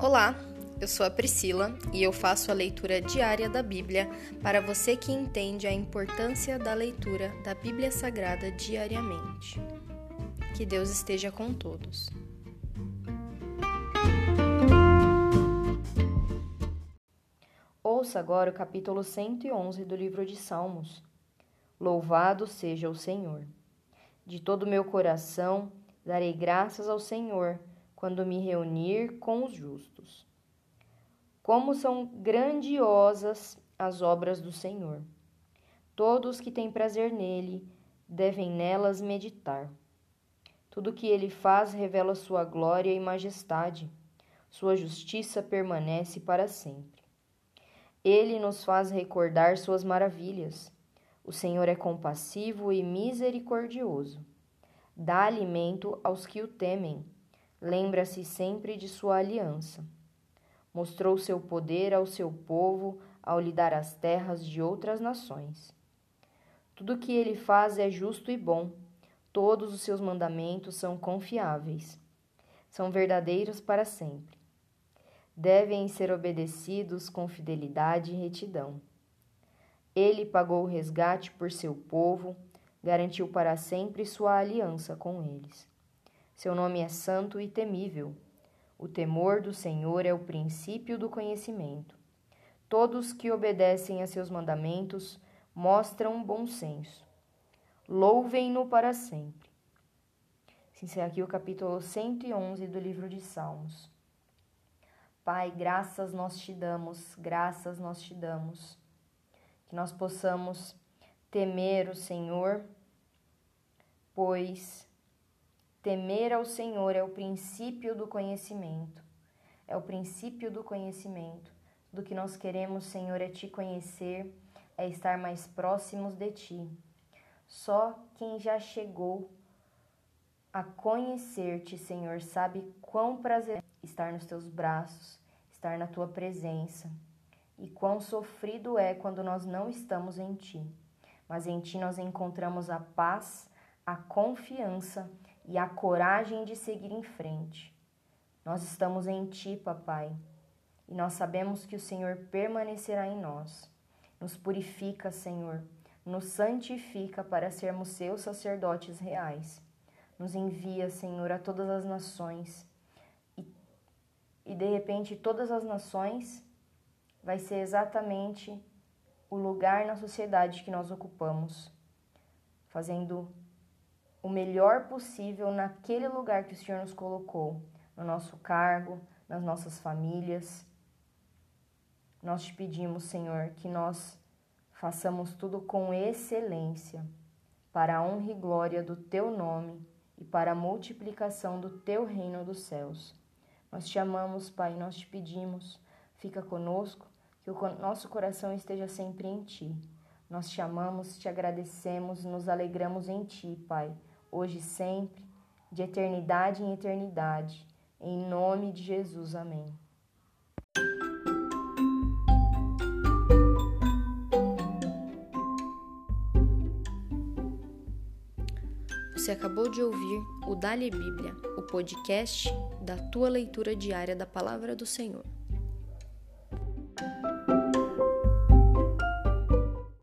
Olá, eu sou a Priscila e eu faço a leitura diária da Bíblia para você que entende a importância da leitura da Bíblia Sagrada diariamente. Que Deus esteja com todos. Ouça agora o capítulo 111 do livro de Salmos. Louvado seja o Senhor. De todo o meu coração darei graças ao Senhor quando me reunir com os justos. Como são grandiosas as obras do Senhor! Todos que têm prazer nele devem nelas meditar. Tudo que ele faz revela sua glória e majestade. Sua justiça permanece para sempre. Ele nos faz recordar suas maravilhas. O Senhor é compassivo e misericordioso. Dá alimento aos que o temem lembra-se sempre de sua aliança. Mostrou seu poder ao seu povo ao lhe dar as terras de outras nações. Tudo o que ele faz é justo e bom, todos os seus mandamentos são confiáveis, são verdadeiros para sempre. Devem ser obedecidos com fidelidade e retidão. Ele pagou o resgate por seu povo, garantiu para sempre sua aliança com eles. Seu nome é santo e temível. O temor do Senhor é o princípio do conhecimento. Todos que obedecem a seus mandamentos mostram bom senso. Louvem-no para sempre. Se encerra aqui o capítulo 111 do livro de Salmos. Pai, graças nós te damos, graças nós te damos. Que nós possamos temer o Senhor, pois Temer ao Senhor é o princípio do conhecimento. É o princípio do conhecimento. Do que nós queremos, Senhor, é te conhecer, é estar mais próximos de ti. Só quem já chegou a conhecer-te, Senhor, sabe quão prazer é estar nos teus braços, estar na tua presença. E quão sofrido é quando nós não estamos em ti. Mas em ti nós encontramos a paz, a confiança e a coragem de seguir em frente. Nós estamos em Ti, Papai, e nós sabemos que o Senhor permanecerá em nós. Nos purifica, Senhor, nos santifica para sermos seus sacerdotes reais. Nos envia, Senhor, a todas as nações. E, e de repente, todas as nações vai ser exatamente o lugar na sociedade que nós ocupamos, fazendo o melhor possível naquele lugar que o Senhor nos colocou, no nosso cargo, nas nossas famílias. Nós te pedimos, Senhor, que nós façamos tudo com excelência, para a honra e glória do teu nome e para a multiplicação do teu reino dos céus. Nós te amamos, Pai, nós te pedimos, fica conosco, que o nosso coração esteja sempre em ti. Nós te amamos, te agradecemos, nos alegramos em ti, Pai hoje e sempre, de eternidade em eternidade. Em nome de Jesus. Amém. Você acabou de ouvir o Dali Bíblia, o podcast da tua leitura diária da palavra do Senhor.